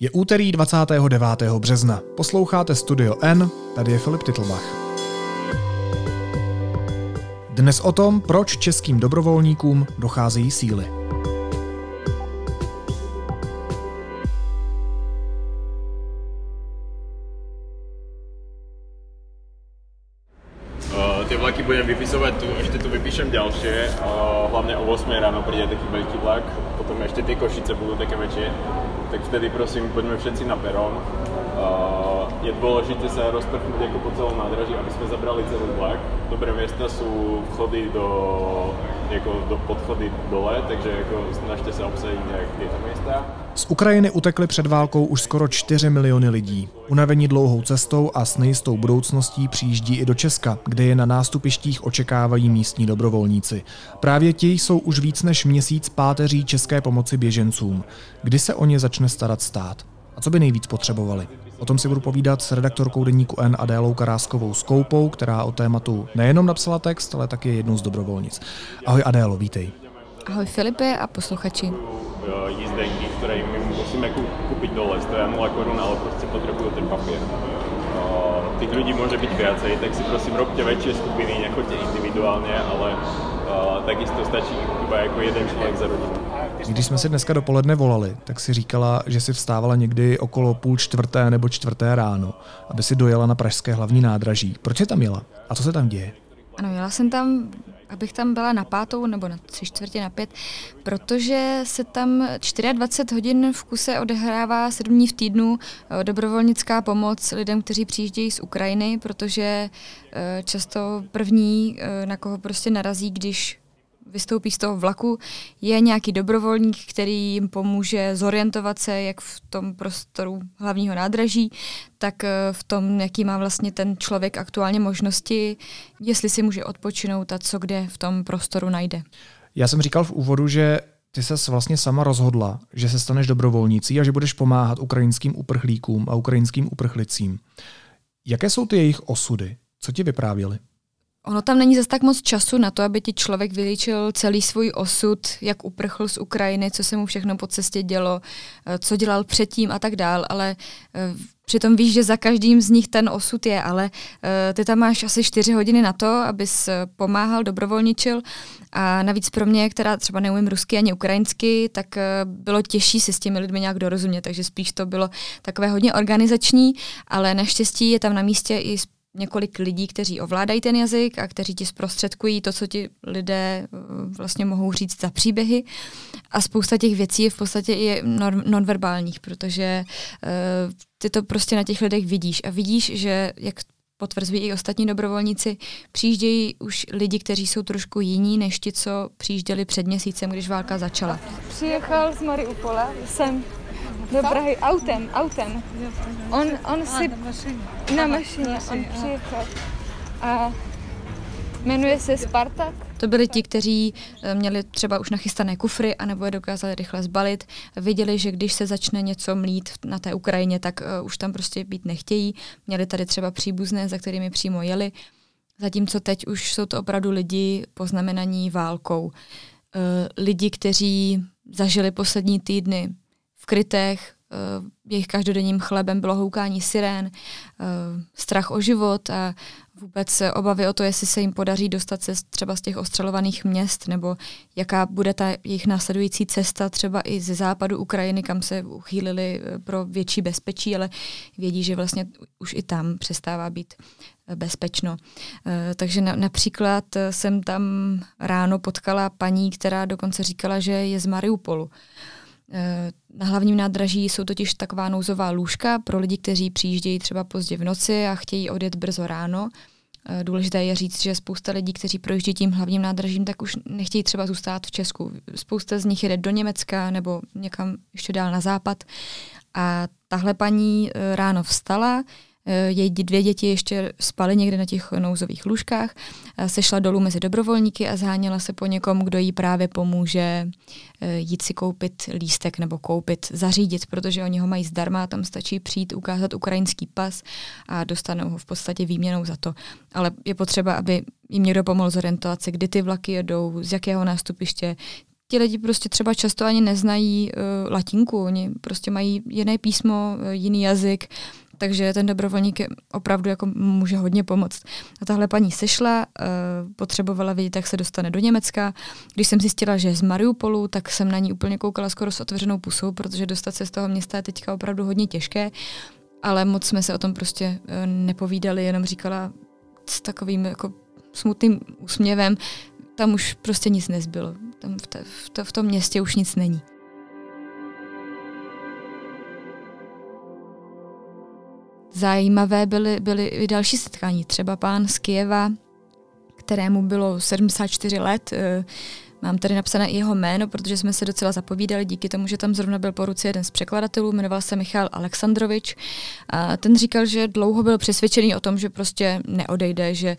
Je úterý 29. března. Posloucháte Studio N, tady je Filip Titlbach. Dnes o tom, proč českým dobrovolníkům docházejí síly. Uh, tie vlaky budem vypisovať tu, ešte tu vypíšem ďalšie, uh, hlavne o 8 ráno príde taký veľký vlak, potom ešte tie košice budú také väčšie, tak vtedy prosím, poďme všetci na perón. Uh, je dôležité sa rozprchnúť ako po celom nádraží, aby sme zabrali celý vlak. Dobré miesta sú vchody do, jako do podchody dole, takže jako snažte se obsadit nějak tyto místa. Z Ukrajiny utekly před válkou už skoro 4 miliony lidí. Unavení dlouhou cestou a s nejistou budoucností přijíždí i do Česka, kde je na nástupištích očekávají místní dobrovolníci. Právě ti jsou už víc než měsíc páteří české pomoci běžencům. Kdy se o ně začne starat stát? A co by nejvíc potřebovali? O tom si budu povídat s redaktorkou deníku N Adélou Karáskovou Skoupou, která o tématu nejenom napsala text, ale taky je jednou z dobrovolnic. Ahoj Adélo, vítej. Ahoj Filipe a posluchači. Jízdenky, které my musíme koupit dole, stojí 0 korun, ale prostě potřebují ten papír. Těch lidí může být viacej, tak si prosím robte väčšie skupiny, nechoďte individuálně, ale takisto stačí iba jako jeden člověk za rodinu. Když jsme si dneska dopoledne volali, tak si říkala, že si vstávala někdy okolo půl čtvrté nebo čtvrté ráno, aby si dojela na pražské hlavní nádraží. Proč jsi tam jela? A co se tam děje? Ano, jela jsem tam, abych tam byla na pátou nebo na tři čtvrtě na pět, protože se tam 24 hodin v kuse odehrává 7 dní v týdnu eh, dobrovolnická pomoc lidem, kteří přijíždějí z Ukrajiny, protože eh, často první, eh, na koho prostě narazí, když vystoupí z toho vlaku, je nějaký dobrovolník, který jim pomůže zorientovat se jak v tom prostoru hlavního nádraží, tak eh, v tom, jaký má vlastně ten člověk aktuálně možnosti, jestli si může odpočinout a co kde v tom prostoru najde. Já jsem říkal v úvodu, že ty se vlastně sama rozhodla, že se staneš dobrovolnící a že budeš pomáhat ukrajinským uprchlíkům a ukrajinským uprchlicím. Jaké jsou ty jejich osudy? Co ti vyprávěli? Ono tam není zase tak moc času na to, aby ti člověk vylíčil celý svůj osud, jak uprchl z Ukrajiny, co se mu všechno po cestě dělo, eh, co dělal předtím a tak dál, ale eh, Přitom víš, že za každým z nich ten osud je, ale uh, ty tam máš asi čtyři hodiny na to, abys pomáhal, dobrovolničil. A navíc pro mě, která třeba neumím rusky ani ukrajinsky, tak bylo těžší si s těmi lidmi nějak dorozumět, takže spíš to bylo takové hodně organizační, ale naštěstí je tam na místě i několik lidí, kteří ovládají ten jazyk a kteří ti zprostředkují to, co ti lidé eh, vlastně mohou říct za příběhy. A spousta těch věcí je v podstatě i nonverbálních, protože uh, ty to prostě na těch lidech vidíš. A vidíš, že jak potvrzují i ostatní dobrovolníci, přijíždějí už lidi, kteří jsou trošku jiní než ti, co přijížděli před měsícem, když válka začala. Přijechal z Mariupola, jsem do Prahy autem, autem. On, on si na mašině, on přijechal. A jmenuje se Spartak. To byli ti, kteří eh, měli třeba už nachystané kufry, anebo je dokázali rychle zbalit. Viděli, že když se začne něco mlít na té Ukrajině, tak uh, už tam prostě být nechtějí. Měli tady třeba příbuzné, za kterými přímo jeli. Zatímco teď už jsou to opravdu lidi poznamenaní válkou. Uh, lidi, kteří zažili poslední týdny krytech, uh, jejich každodenním chlebem bylo houkání sirén, uh, strach o život a vůbec obavy o to, jestli se jim podaří dostat se třeba z těch ostřelovaných měst, nebo jaká bude ta jejich následující cesta třeba i ze západu Ukrajiny, kam se uchýlili eh, pro větší bezpečí, ale vědí, že vlastně už i tam přestává být bezpečno. Takže na, například jsem tam ráno potkala paní, která dokonce říkala, že je z Mariupolu. Na hlavním nádraží jsou totiž taková nouzová lůžka pro lidi, kteří přijíždějí třeba pozdě v noci a chtějí odjet brzo ráno. Eh, důležité je říct, že spousta lidí, kteří projíždí tím hlavním nádražím, tak už nechtějí třeba zůstat v Česku. Spousta z nich jede do Německa nebo někam ještě dál na západ. A tahle paní eh, ráno vstala, Eh, její dvě děti ještě spaly někde na těch nouzových lůžkách, eh, sešla dolů mezi dobrovolníky a zháněla se po někom, kdo jí právě pomůže eh, jít si koupit lístek nebo koupit, zařídit, protože oni ho mají zdarma, tam stačí přijít, ukázat ukrajinský pas a dostanou ho v podstatě výměnou za to. Ale je potřeba, aby jim někdo pomohl zorientovat se, kdy ty vlaky jedou, z jakého nástupiště, ti lidi prostě třeba často ani neznají uh, latinku, oni prostě mají jiné písmo, uh, jiný jazyk, takže ten dobrovolník opravdu jako může hodně pomoct. A tahle paní sešla, uh, potřebovala vědět, jak se dostane do Německa. Když jsem zjistila, že je z Mariupolu, tak jsem na ní úplně koukala skoro s otevřenou pusou, protože dostat se z toho města je teďka opravdu hodně těžké. Ale moc jsme se o tom prostě uh, nepovídali, jenom říkala s takovým jako smutným úsměvem, tam už prostě nic nezbylo. Tam v, te, v, to, v tom městě už nic není. Zajímavé byly, byly i další setkání. Třeba pán z Kijeva, kterému bylo 74 let, eh, Mám tady napsané i jeho jméno, protože jsme se docela zapovídali díky tomu, že tam zrovna byl po ruce jeden z překladatelů, jmenoval se Michal Aleksandrovič. A ten říkal, že dlouho byl přesvědčený o tom, že prostě neodejde, že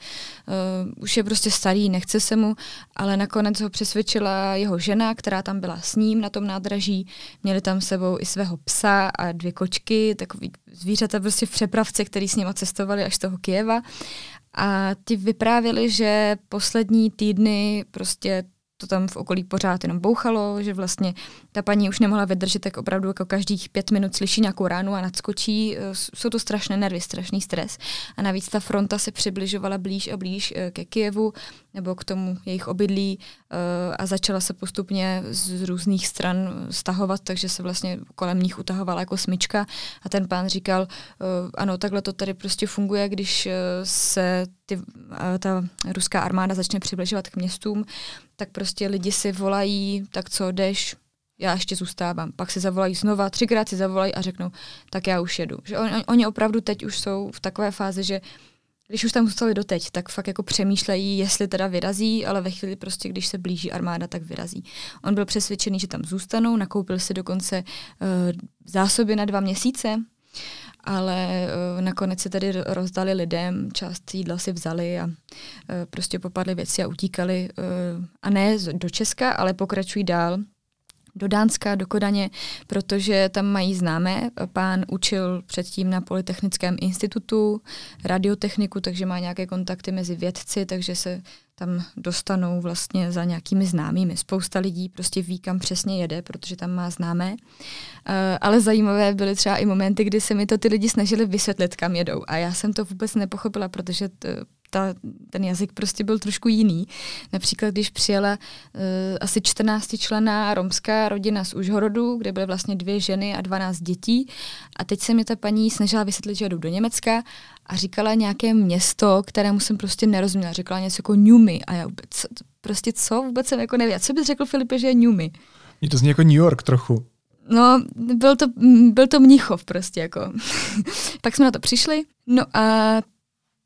uh, už je prostě starý, nechce se mu, ale nakonec ho přesvědčila jeho žena, která tam byla s ním na tom nádraží. Měli tam sebou i svého psa a dvě kočky, takový zvířata prostě v přepravce, který s ním cestovali až z toho Kijeva. A ti vyprávěli, že poslední týdny prostě to tam v okolí pořád jenom bouchalo, že vlastně ta paní už nemohla vydržet, tak opravdu jako každých pět minut slyší nějakou ránu a nadskočí. Eh, jsou to strašné nervy, strašný stres. A navíc ta fronta se přibližovala blíž a blíž eh, ke Kijevu nebo k tomu jejich obydlí eh, a začala se postupně z různých stran stahovat, takže se vlastně kolem nich utahovala jako smyčka a ten pán říkal, ano, takhle to tady prostě funguje, když se ty, ta ruská armáda začne přibližovat k městům, tak prostě lidi si volají, tak co, jdeš, já ještě zůstávám. Pak si zavolají znova, třikrát si zavolají a řeknou, tak já už jedu. Že on, oni opravdu teď už jsou v takové fázi, že když už tam zůstali doteď, tak fakt jako přemýšlejí, jestli teda vyrazí, ale ve chvíli prostě, když se blíží armáda, tak vyrazí. On byl přesvědčený, že tam zůstanou, nakoupil si dokonce uh, zásoby na dva měsíce, ale uh, nakonec se tady rozdali lidem, část jídla si vzali a uh, prostě popadly věci a utíkali. Uh, a ne do Česka, ale pokračují dál do Dánska, do Kodaně, protože tam mají známé. Pán učil předtím na Polytechnickém institutu radiotechniku, takže má nějaké kontakty mezi vědci, takže se tam dostanou vlastně za nějakými známými. Spousta lidí prostě ví, kam přesně jede, protože tam má známé. Uh, ale zajímavé byly třeba i momenty, kdy se mi to ty lidi snažili vysvětlit, kam jedou. A já jsem to vůbec nepochopila, protože t, ta, ten jazyk prostě byl trošku jiný. Například, když přijela uh, asi 14 člená romská rodina z Užhorodu, kde byly vlastně dvě ženy a 12 dětí a teď se mi ta paní snažila vysvětlit, že jedu do Německa a říkala nějaké město, kterému jsem prostě nerozuměla. Říkala něco jako Newmy a já vůbec, prostě co, vůbec jsem jako nevěděla. Co bys řekl, Filipe, že je Newmy? Mně to zní jako New York trochu. No, byl to, byl to Mnichov prostě jako. Pak jsme na to přišli. No a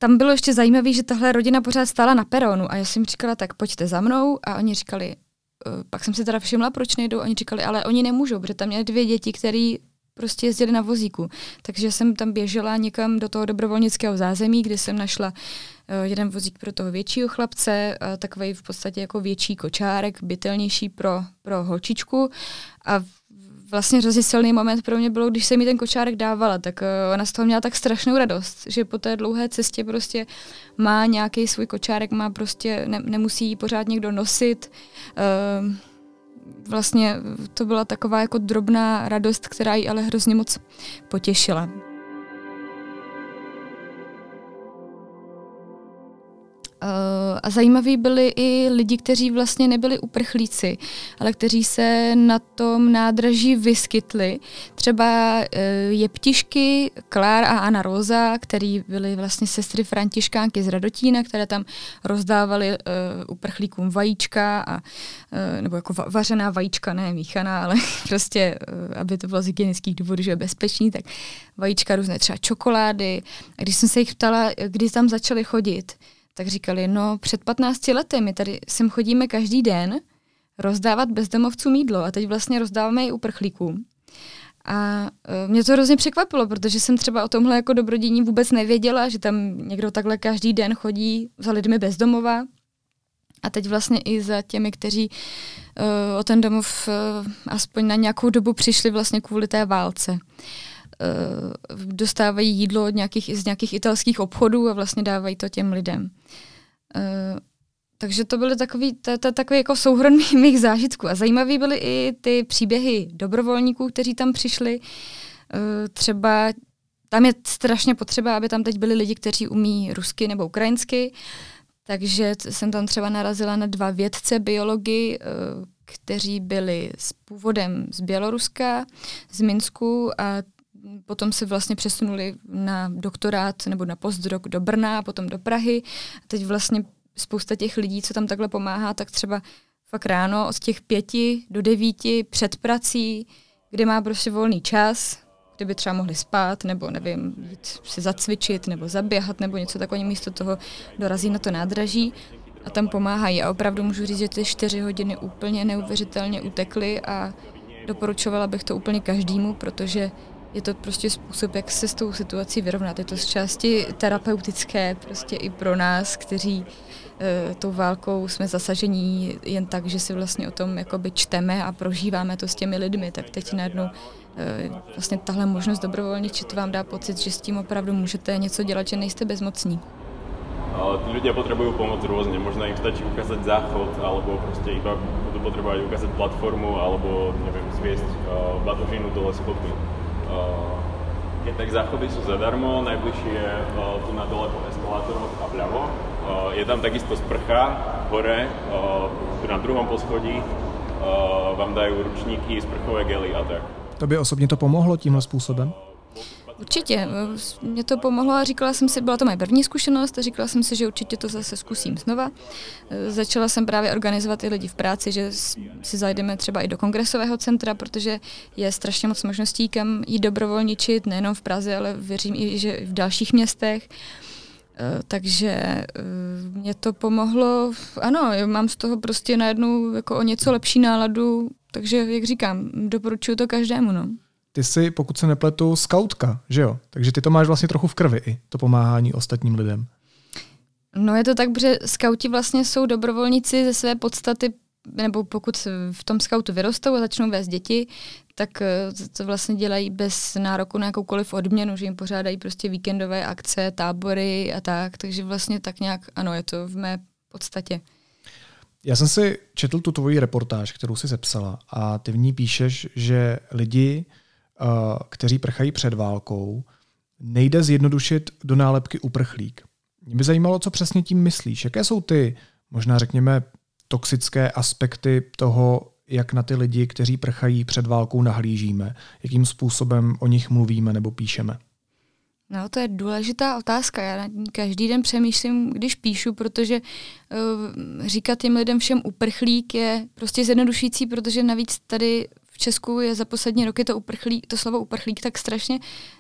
tam bylo ještě zajímavé, že tahle rodina pořád stála na peronu a já jsem říkala, tak pojďte za mnou. A oni říkali, uh, pak jsem si teda všimla, proč nejdou, oni říkali, ale oni nemůžou, protože tam měli dvě děti, které prostě jezdili na vozíku. Takže jsem tam běžela někam do toho dobrovolnického zázemí, kde jsem našla uh, jeden vozík pro toho většího chlapce, takový v podstatě jako větší kočárek, bytelnější pro, pro holčičku. A vlastně hrozně silný moment pro mě bylo, když se mi ten kočárek dávala, tak uh, ona z toho měla tak strašnou radost, že po té dlouhé cestě prostě má nějaký svůj kočárek, má prostě, ne, nemusí ji pořád někdo nosit. Uh, vlastně to byla taková jako drobná radost, která ji ale hrozně moc potěšila. A zajímaví byli i lidi, kteří vlastně nebyli uprchlíci, ale kteří se na tom nádraží vyskytli. Třeba uh, jeptišky Klár a Anna Rosa, který byly vlastně sestry františkánky z Radotína, které tam rozdávaly uh, uprchlíkům vajíčka, a, nebo jako va- vařená vajíčka, ne míchaná, ale prostě, aby to bylo z hygienických důvodů, že je bezpečný, tak vajíčka, různé třeba čokolády. A když jsem se jich ptala, kdy tam začali chodit, tak říkali, no před 15 lety, my tady sem chodíme každý den rozdávat bezdomovcům jídlo a teď vlastně rozdáváme i uprchlíkům. A e, mě to hrozně překvapilo, protože jsem třeba o tomhle jako dobrodění vůbec nevěděla, že tam někdo takhle každý den chodí za lidmi bezdomova. A teď vlastně i za těmi, kteří uh, o ten domov uh, aspoň na nějakou dobu přišli vlastně kvůli té válce. Eh, dostávají jídlo od nějakých, z nějakých italských obchodů a vlastně dávají to těm lidem. Uh, takže to byly takový, to, to, takový jako souhrn mých zážitků. A zajímavý byly i ty příběhy dobrovolníků, kteří tam přišli. Uh, třeba tam je strašně potřeba, aby tam teď byli lidi, kteří umí rusky nebo ukrajinsky. Takže jsem tam třeba narazila na dva vědce biologi, kteří byli s původem z Běloruska, z Minsku a potom se vlastně přesunuli na doktorát nebo na postdoc do Brna potom do Prahy. A teď vlastně spousta těch lidí, co tam takhle pomáhá, tak třeba fakt ráno od těch pěti do devíti před prací, kde má prostě volný čas, kde by třeba mohli spát, nebo nevím, jít si zacvičit, nebo zaběhat, nebo něco takového, místo toho dorazí na to nádraží a tam pomáhají. A opravdu můžu říct, že ty čtyři hodiny úplně neuvěřitelně utekly a doporučovala bych to úplně každému, protože je to prostě způsob, jak se s tou situací vyrovnat. Je to z části terapeutické prostě i pro nás, kteří e, tou válkou jsme zasažení jen tak, že si vlastně o tom jakoby čteme a prožíváme to s těmi lidmi, tak teď najednou e, vlastně tahle možnost dobrovolničit vám dá pocit, že s tím opravdu můžete něco dělat, že nejste bezmocní. Tí ľudia potrebujú pomoc rôzne, možno im stačí ukázať záchod, alebo proste iba budú potrebovať ukázať platformu, alebo neviem, zviesť uh, batožinu dole keď tak záchody sú zadarmo, najbližšie je uh, tu na dole po eskalátoroch a vľavo. Uh, je tam takisto sprcha hore, na druhom poschodí vám dajú ručníky, sprchové gely a tak. To by osobně to pomohlo tímhle způsobem? Určitě, mě to pomohlo a říkala jsem si, byla to moje první zkušenost a říkala jsem si, že určitě to zase zkusím znova. Začala jsem právě organizovat i lidi v práci, že si zajdeme třeba i do kongresového centra, protože je strašně moc možností, kam jít dobrovolničit, nejenom v Praze, ale věřím i, že v dalších městech. Takže mě to pomohlo, ano, mám z toho prostě najednou jako o něco lepší náladu, takže jak říkám, doporučuji to každému. No. Ty jsi, pokud se nepletu, skautka, že jo? Takže ty to máš vlastně trochu v krvi i, to pomáhání ostatním lidem. No je to tak, že skauti vlastně jsou dobrovolníci ze své podstaty, nebo pokud v tom skautu vyrostou a začnou vést děti, tak eh, to vlastně dělají bez nároku na jakoukoliv odměnu, že jim pořádají prostě víkendové akce, tábory a tak, takže vlastně tak nějak, ano, je to v mé podstatě. Já jsem si četl tu tvoji reportáž, kterou jsi sepsala a ty v ní píšeš, že lidi kteří prchají před válkou, nejde zjednodušit do nálepky uprchlík. Mě by zajímalo, co přesně tím myslíš. Jaké jsou ty, možná řekněme, toxické aspekty toho, jak na ty lidi, kteří prchají před válkou, nahlížíme, jakým způsobem o nich mluvíme nebo píšeme? No, to je důležitá otázka. Já na ní každý den přemýšlím, když píšu, protože uh, říkat těm lidem všem uprchlík je prostě zjednodušující, protože navíc tady v Česku je za poslední roky to, uprchlík, to slovo uprchlík tak strašně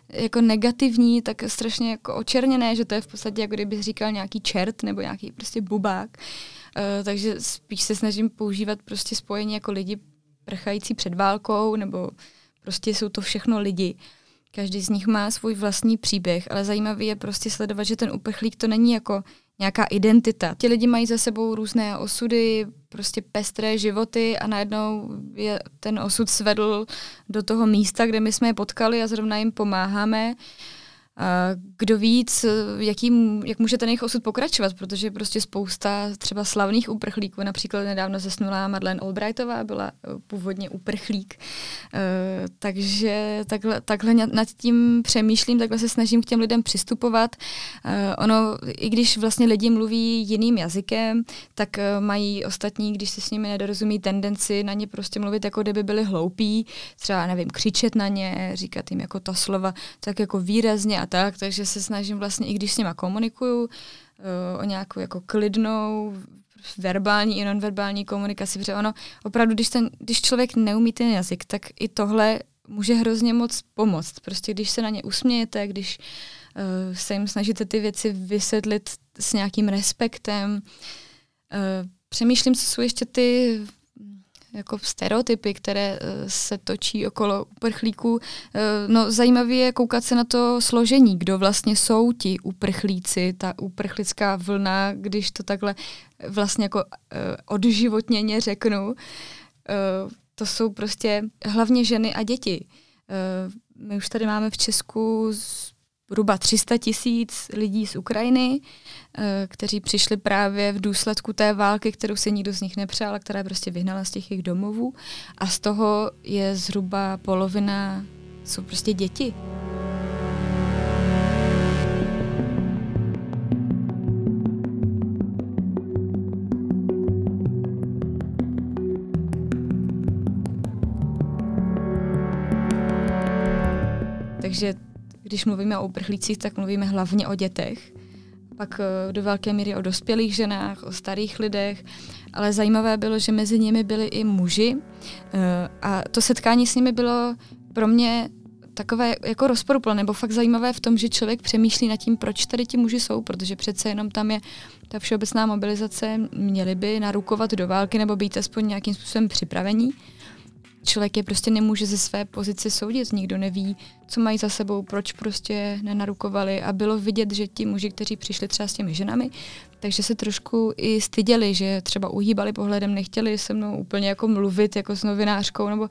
jako negativní, tak strašně jako očerněné, že to je v podstatě jako kdyby říkal nějaký čert nebo nějaký prostě bubák. Uh, takže spíš se snažím používat prostě spojení jako lidi prchající před válkou nebo prostě jsou to všechno lidi. Každý z nich má svůj vlastní příběh, ale zajímavý je prostě sledovat, že ten uprchlík to není jako nějaká identita. Ti lidi mají za sebou různé osudy, prostě pestré životy a najednou je ten osud svedl do toho místa, kde my jsme je potkali a zrovna jim pomáháme. Kdo víc, jaký, jak může ten jejich osud pokračovat, protože prostě spousta třeba slavných uprchlíků, například nedávno zesnulá Madeleine Albrightová byla eh, původně uprchlík. Eh, takže takhle, takhle nad tím přemýšlím, takhle se snažím k těm lidem přistupovat. Eh, ono, i když vlastně lidi mluví jiným jazykem, tak mají ostatní, když se s nimi nedorozumí, tendenci na ně prostě mluvit, jako kdyby byli hloupí, třeba, nevím, křičet na ně, říkat jim jako ta slova tak jako výrazně a tak, takže se snažím vlastně, i když s nima komunikuju, uh, o nějakou jako klidnou, verbální i nonverbální komunikaci, protože ono opravdu, když, ten, když člověk neumí ten jazyk, tak i tohle může hrozně moc pomoct. Prostě když se na ně usmějete, když uh, se jim snažíte ty věci vysvětlit s nějakým respektem. Uh, přemýšlím, co jsou ještě ty jako stereotypy, které uh, se točí okolo uprchlíků. Uh, no, zajímavé je koukat se na to složení, kdo vlastně jsou ti uprchlíci, ta uprchlická vlna, když to takhle vlastně jako uh, odživotněně řeknu. To jsou prostě hlavně ženy a děti. My už tady máme v Česku zhruba 300 tisíc lidí z Ukrajiny, eh, kteří přišli právě v důsledku té války, kterou se nikdo z nich nepřál, která je prostě vyhnala z těch jejich domovů. A z toho je zhruba polovina, jsou prostě děti. Takže když mluvíme o uprchlících, tak mluvíme hlavně o dětech. Pak eh, do velké míry o dospělých ženách, o starých lidech, ale zajímavé bylo, že mezi nimi byli i muži eh, a to setkání s nimi bylo pro mě takové jako rozporuplné, nebo fakt zajímavé v tom, že člověk přemýšlí nad tím, proč tady ti muži jsou, protože přece jenom tam je ta všeobecná mobilizace, měli by narukovat do války nebo být aspoň nějakým způsobem připravení člověk je prostě nemůže ze své pozice soudit, nikdo neví, co mají za sebou, proč prostě nenarukovali. A bylo vidět, že ti muži, kteří přišli třeba s těmi ženami, takže se trošku i styděli, že třeba uhýbali pohledem, nechtěli se mnou úplně jako mluvit jako s novinářkou, nebo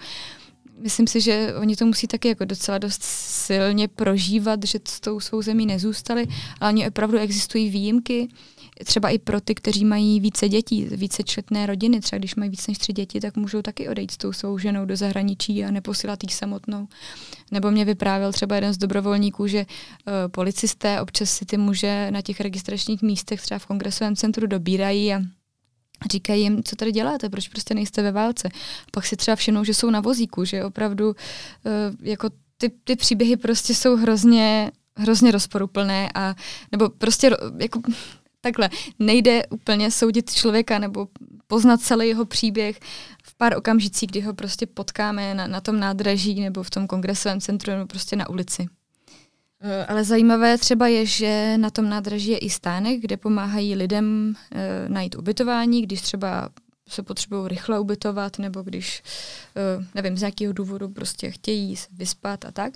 myslím si, že oni to musí taky jako docela dost silně prožívat, že s tou svou zemí nezůstali, ale oni opravdu existují výjimky, třeba i pro ty, kteří mají více dětí, více četné rodiny, třeba když mají více než tři děti, tak můžou taky odejít s tou svou ženou do zahraničí a neposílat jí samotnou. Nebo mě vyprávěl třeba jeden z dobrovolníků, že uh, policisté občas si ty muže na těch registračních místech třeba v kongresovém centru dobírají a říkají jim, co tady děláte, proč prostě nejste ve válce. Pak si třeba všimnou, že jsou na vozíku, že opravdu uh, jako ty, ty příběhy prostě jsou hrozně hrozně rozporuplné a nebo prostě jako takhle, nejde úplně soudit člověka nebo poznat celý jeho příběh v pár okamžicích, kdy ho prostě potkáme na, na tom nádraží nebo v tom kongresovém centru nebo prostě na ulici. Eh, ale zajímavé třeba je, že na tom nádraží je i stánek, kde pomáhají lidem e, najít ubytování, když třeba se potřebují rychle ubytovat, nebo když, e, nevím, z nějakého důvodu prostě chtějí vyspat a tak.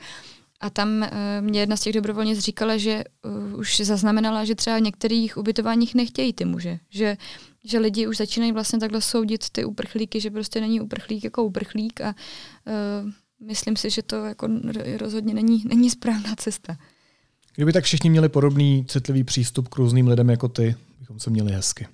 A tam uh, mě jedna z těch dobrovolnic říkala, že uh, už zaznamenala, že třeba v některých ubytováních nechtějí ty muže. Že, že lidi už začínají vlastně takhle soudit ty uprchlíky, že prostě není uprchlík jako uprchlík a uh, myslím si, že to jako rozhodně není, není správná cesta. Kdyby tak všichni měli podobný citlivý přístup k různým lidem jako ty, bychom se měli hezky.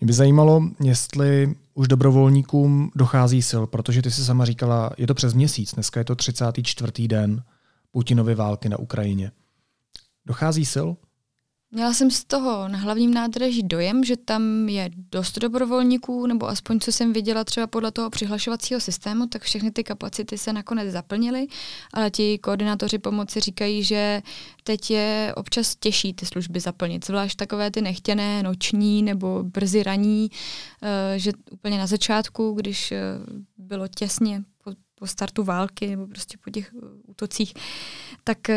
Mě by zajímalo, jestli už dobrovolníkům dochází sil, protože ty si sama říkala, je to přes měsíc, dneska je to 34. den. Putinovy války na Ukrajině. Dochází sil? Měla jsem z toho na hlavním nádraží dojem, že tam je dost dobrovolníků, nebo aspoň co jsem viděla třeba podle toho přihlašovacího systému, tak všechny ty kapacity se nakonec zaplnily, ale ti koordinátoři pomoci říkají, že teď je občas těžší ty služby zaplnit, zvlášť takové ty nechtěné, noční nebo brzy raní, eh, že úplně na začátku, když eh, bylo těsně po startu války nebo prostě po těch uh, útocích, tak uh,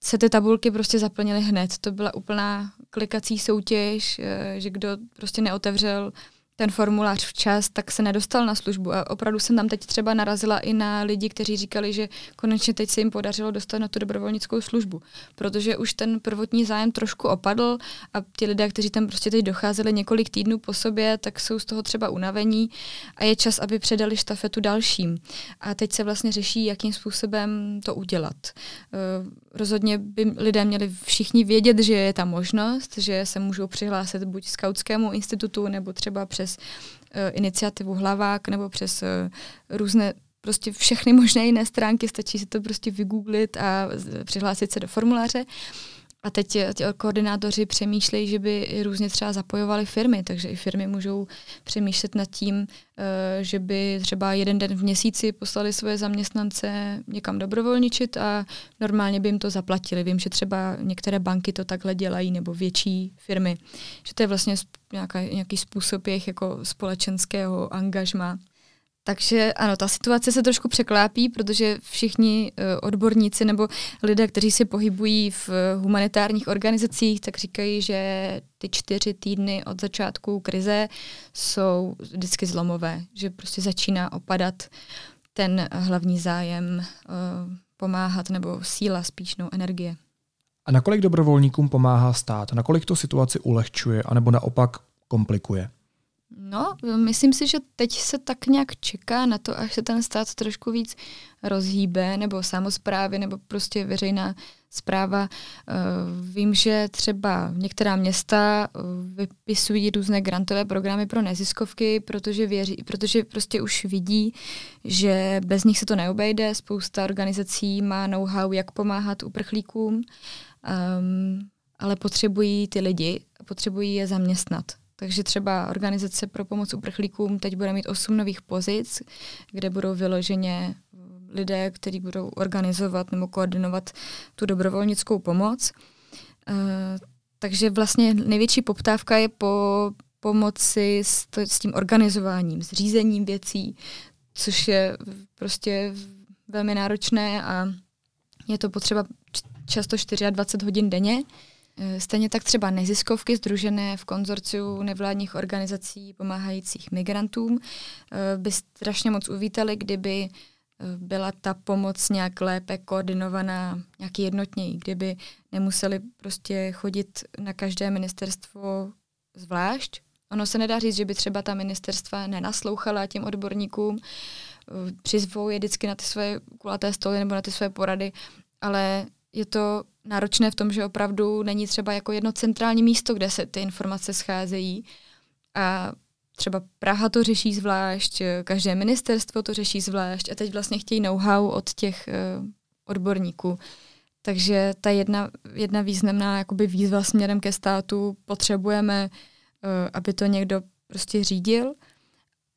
se ty tabulky prostě zaplnily hned. To byla úplná klikací soutěž, uh, že kdo prostě neotevřel ten formulář včas, tak se nedostal na službu. A opravdu jsem tam teď třeba narazila i na lidi, kteří říkali, že konečně teď se jim podařilo dostat na tu dobrovolnickou službu. Protože už ten prvotní zájem trošku opadl a ti lidé, kteří tam prostě teď docházeli několik týdnů po sobě, tak jsou z toho třeba unavení a je čas, aby předali štafetu dalším. A teď se vlastně řeší, jakým způsobem to udělat. Uh, rozhodně by lidé měli všichni vědět, že je ta možnost, že se můžou přihlásit buď skautskému institutu nebo třeba přes uh, iniciativu Hlavák nebo přes uh, různé prostě všechny možné jiné stránky, stačí si to prostě vygooglit a přihlásit se do formuláře. A teď ti koordinátoři přemýšlejí, že by různě třeba zapojovali firmy, takže i firmy můžou přemýšlet nad tím, eh, že by třeba jeden den v měsíci poslali svoje zaměstnance někam dobrovolničit a normálně by jim to zaplatili. Vím, že třeba některé banky to takhle dělají, nebo větší firmy. Že to je vlastně nějaká, nějaký způsob jejich jako společenského angažma. Takže ano, ta situace se trošku překlápí, protože všichni uh, odborníci nebo lidé, kteří se pohybují v uh, humanitárních organizacích, tak říkají, že ty čtyři týdny od začátku krize jsou vždycky zlomové, že prostě začíná opadat ten hlavní zájem uh, pomáhat nebo síla spíš, no, energie. A nakolik dobrovolníkům pomáhá stát? Nakolik to situaci ulehčuje anebo naopak komplikuje? No, myslím si, že teď se tak nějak čeká na to, až se ten stát trošku víc rozhýbe, nebo samozprávy, nebo prostě veřejná zpráva. Eh, vím, že třeba některá města eh, vypisují různé grantové programy pro neziskovky, protože, věří, protože prostě už vidí, že bez nich se to neobejde. Spousta organizací má know-how, jak pomáhat uprchlíkům, um, ale potřebují ty lidi, potřebují je zaměstnat. Takže třeba Organizace pro pomoc uprchlíkům teď bude mít osm nových pozic, kde budou vyloženě lidé, kteří budou organizovat nebo koordinovat tu dobrovolnickou pomoc. Uh, takže vlastně největší poptávka je po pomoci s, to, s tím organizováním, s řízením věcí, což je prostě velmi náročné a je to potřeba často 24 hodin denně. Eh, stejně tak třeba neziskovky združené v konzorciu nevládních organizací pomáhajících migrantům eh, by strašně moc uvítali, kdyby eh, byla ta pomoc nějak lépe koordinovaná, nějak jednotněji, kdyby nemuseli prostě chodit na každé ministerstvo zvlášť. Ono se nedá říct, že by třeba ta ministerstva nenaslouchala těm odborníkům, přizvou je vždycky na ty své kulaté stoly nebo na ty své porady, ale je to náročné v tom, že opravdu není třeba jako jedno centrální místo, kde se ty informace scházejí. A třeba Praha to řeší zvlášť, každé ministerstvo to řeší zvlášť a teď vlastně chtějí know-how od těch uh, odborníků. Takže ta jedna, jedna významná jakoby výzva směrem ke státu potřebujeme, uh, aby to někdo prostě řídil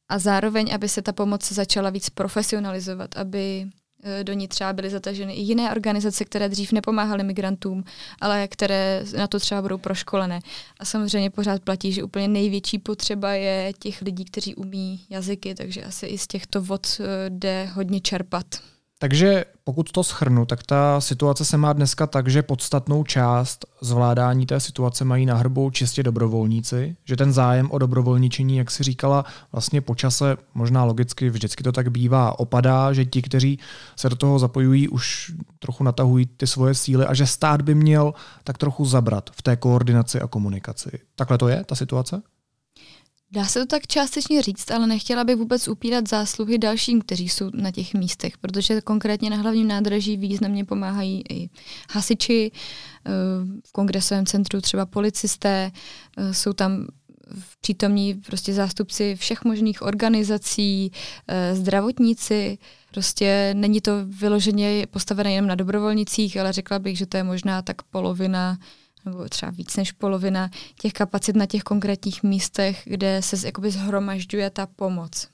a zároveň, aby se ta pomoc začala víc profesionalizovat, aby Eh, do ní třeba byly zataženy i jiné organizace, které dřív nepomáhaly migrantům, ale které na to třeba budou proškolené. A samozřejmě pořád platí, že úplně největší potřeba je těch lidí, kteří umí jazyky, takže asi i z těchto vod eh, jde hodně čerpat. Takže pokud to schrnu, tak ta situace se má dneska tak, že podstatnou část zvládání té situace mají na hrbu čistě dobrovolníci, že ten zájem o dobrovolničení, jak si říkala, vlastně po čase, možná logicky, vždycky to tak bývá, opadá, že ti, kteří se do toho zapojují, už trochu natahují ty svoje síly a že stát by měl tak trochu zabrat v té koordinaci a komunikaci. Takhle to je, ta situace? Dá se to tak částečně říct, ale nechtěla bych vůbec upírat zásluhy dalším, kteří jsou na těch místech, protože konkrétně na hlavním nádraží významně pomáhají i hasiči, eh, v kongresovém centru třeba policisté, eh, jsou tam přítomní prostě zástupci všech možných organizací, eh, zdravotníci, prostě není to vyloženě postavené jenom na dobrovolnicích, ale řekla bych, že to je možná tak polovina nebo třeba víc než polovina těch kapacit na těch konkrétních místech, kde se jakoby zhromažďuje ta pomoc.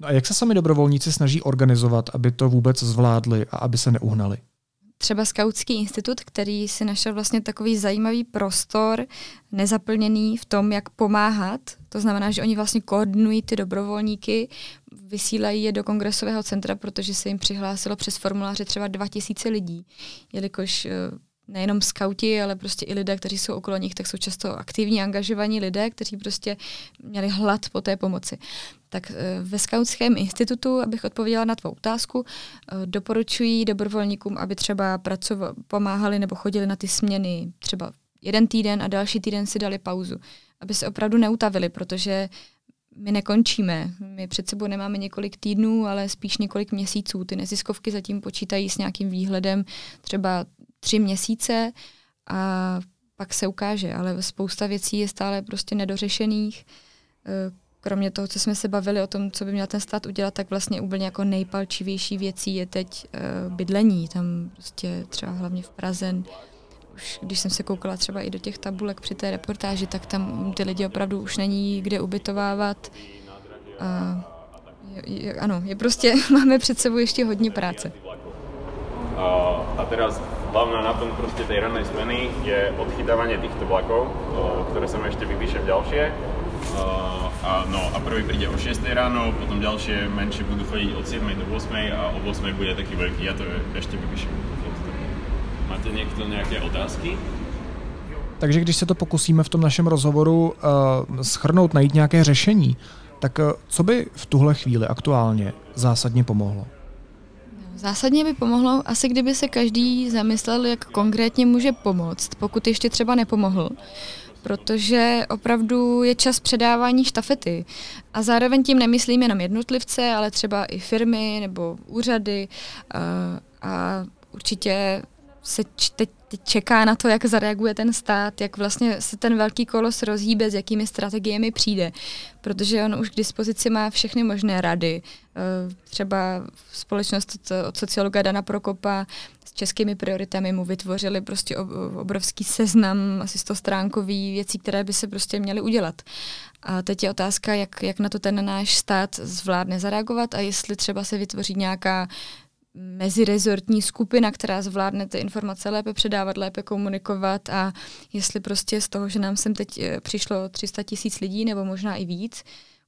No a jak se sami dobrovolníci snaží organizovat, aby to vůbec zvládli a aby se neuhnali? Třeba Skautský institut, který si našel vlastně takový zajímavý prostor, nezaplněný v tom, jak pomáhat. To znamená, že oni vlastně koordinují ty dobrovolníky, vysílají je do kongresového centra, protože se jim přihlásilo přes formuláře třeba 2000 lidí, jelikož eh, nejenom skauti, ale prostě i lidé, kteří jsou okolo nich, tak jsou často aktivní, angažovaní lidé, kteří prostě měli hlad po té pomoci. Tak eh, ve Skautském institutu, abych odpověděla na tvou otázku, eh, doporučují dobrovolníkům, aby třeba pracovali, pomáhali nebo chodili na ty směny třeba jeden týden a další týden si dali pauzu, aby se opravdu neutavili, protože my nekončíme. My před sebou nemáme několik týdnů, ale spíš několik měsíců. Ty neziskovky zatím počítají s nějakým výhledem třeba tři měsíce a pak se ukáže, ale spousta věcí je stále prostě nedořešených. Eh, kromě toho, co jsme se bavili o tom, co by měl ten stát udělat, tak vlastně úplně jako nejpalčivější věcí je teď uh, bydlení. Tam prostě třeba hlavně v Praze, už když jsem se koukala třeba i do těch tabulek při té reportáži, tak tam ty lidi opravdu už není kde ubytovávat. A je, je, ano, je prostě, máme před sebou ještě hodně práce. A, a teraz hlavná na tom proste tej ranej zmeny je odchytávanie týchto vlakov, ktoré sa ešte vypíšem ďalšie. A, no, a prvý príde o 6 ráno, potom ďalšie menšie budú chodiť od 7 do 8 a o 8 bude taký veľký. Ja to ešte vypíšem. Máte niekto nejaké otázky? Takže když se to pokusíme v tom našem rozhovoru uh, schrnout, najít nějaké řešení, tak uh, co by v tuhle chvíli aktuálně zásadně pomohlo? Zásadně by pomohlo asi, kdyby se každý zamyslel, jak konkrétně může pomoct, pokud ještě třeba nepomohl. protože opravdu je čas předávání štafety. A zároveň tím nemyslím jenom jednotlivce, ale třeba i firmy nebo úřady a, a určitě se teď čeká na to, jak zareaguje ten stát, jak vlastně se ten velký kolos rozhýbe, s jakými strategiemi přijde. Protože on už k dispozici má všechny možné rady. Eh, třeba společnost od sociologa Dana Prokopa s českými prioritami mu vytvořili prostě obrovský seznam, asi 100 stránkový věcí, které by se prostě měly udělat. A teď je otázka, jak, jak na to ten náš stát zvládne zareagovat a jestli třeba se vytvoří nějaká mezirezortní skupina, která zvládne ty informace lépe předávat, lépe komunikovat a jestli prostě z toho, že nám sem teď eh, přišlo 300 tisíc lidí nebo možná i víc,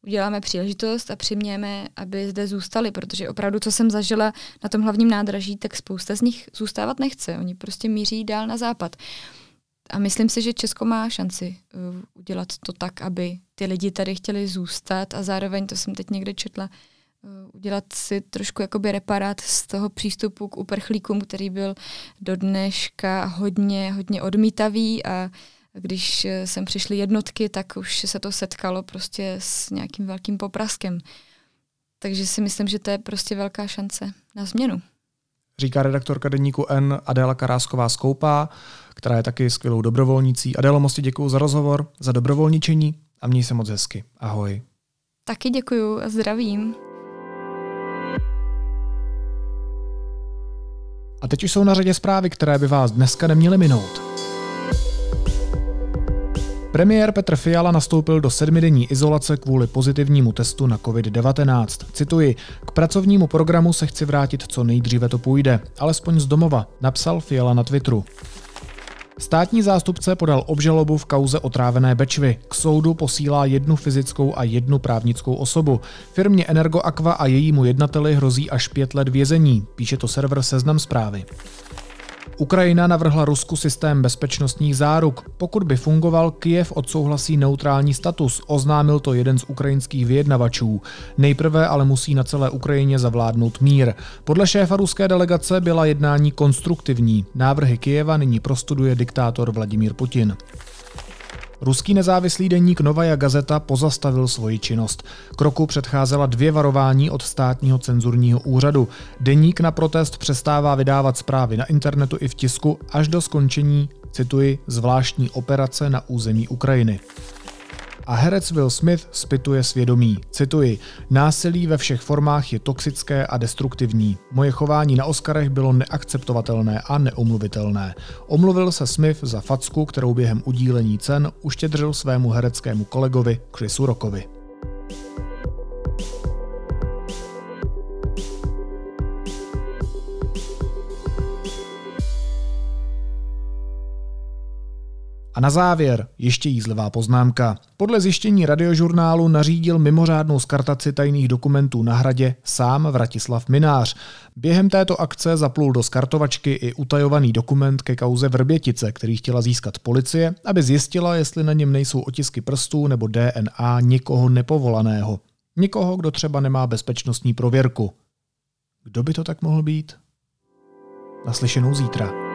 uděláme příležitost a přimějeme, aby zde zůstali, protože opravdu, co jsem zažila na tom hlavním nádraží, tak spousta z nich zůstávat nechce. Oni prostě míří dál na západ. A myslím si, že Česko má šanci uh, udělat to tak, aby ty lidi tady chtěli zůstat a zároveň, to jsem teď někde četla, Eh, udělat si trošku jakoby reparát z toho přístupu k uprchlíkům, který byl do dneška hodně, hodně odmítavý a když eh, sem přišly jednotky, tak už se to setkalo prostě s nějakým velkým popraskem. Takže si myslím, že to je prostě velká šance na změnu. Říká redaktorka deníku N Adéla Karásková Skoupá, která je taky skvělou dobrovolnicí. Adélo, moc děkuji za rozhovor, za dobrovolničení a měj se moc hezky. Ahoj. Taky děkuju a zdravím. A teď už jsou na řadě zprávy, které by vás dneska neměly minout. Premiér Petr Fiala nastoupil do sedmidenní izolace kvůli pozitivnímu testu na COVID-19. Cituji, k pracovnímu programu se chci vrátit co nejdříve to půjde, alespoň z domova, napsal Fiala na Twitteru. Státní zástupce podal obžalobu v kauze otrávené Bečvy. K soudu posílá jednu fyzickou a jednu právnickou osobu. Firmě Energoaqua a jejímu jednateli hrozí až pět let vězení, píše to server Seznam zprávy. Ukrajina navrhla Rusku systém bezpečnostních záruk. Pokud by fungoval, Kyjev odsouhlasí neutrální status, oznámil to jeden z ukrajinských vyjednavačů. Nejprve ale musí na celé Ukrajině zavládnout mír. Podle šéfa ruské delegace byla jednání konstruktivní. Návrhy Kyjeva nyní prostuduje diktátor Vladimír Putin. Ruský nezávislý deník Novaja Gazeta pozastavil svoji činnost. Kroku předcházela dvě varování od státního cenzurního úřadu. Deník na protest přestává vydávat zprávy na internetu i v tisku až do skončení, cituji, zvláštní operace na území Ukrajiny. A herec Will Smith spituje svědomí. Cituji, násilí ve všech formách je toxické a destruktivní. Moje chování na Oscarech bylo neakceptovatelné a neomluvitelné. Omluvil se Smith za facku, kterou během udílení cen uštědřil svému hereckému kolegovi Chrisu Rockovi. A na závěr ještě jízlivá poznámka. Podle zjištění radiožurnálu nařídil mimořádnou skartaci tajných dokumentů na hradě sám Vratislav Minář. Během této akce zaplul do skartovačky i utajovaný dokument ke kauze Vrbětice, který chtěla získat policie, aby zjistila, jestli na něm nejsou otisky prstů nebo DNA někoho nepovolaného. Nikoho, kdo třeba nemá bezpečnostní prověrku. Kdo by to tak mohl být? Naslyšenou zítra.